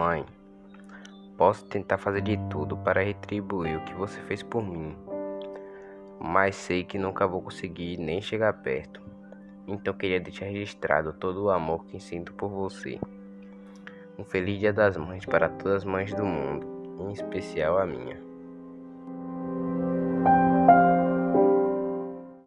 Mãe, posso tentar fazer de tudo para retribuir o que você fez por mim, mas sei que nunca vou conseguir nem chegar perto. Então queria deixar registrado todo o amor que sinto por você. Um feliz Dia das Mães para todas as mães do mundo, em especial a minha.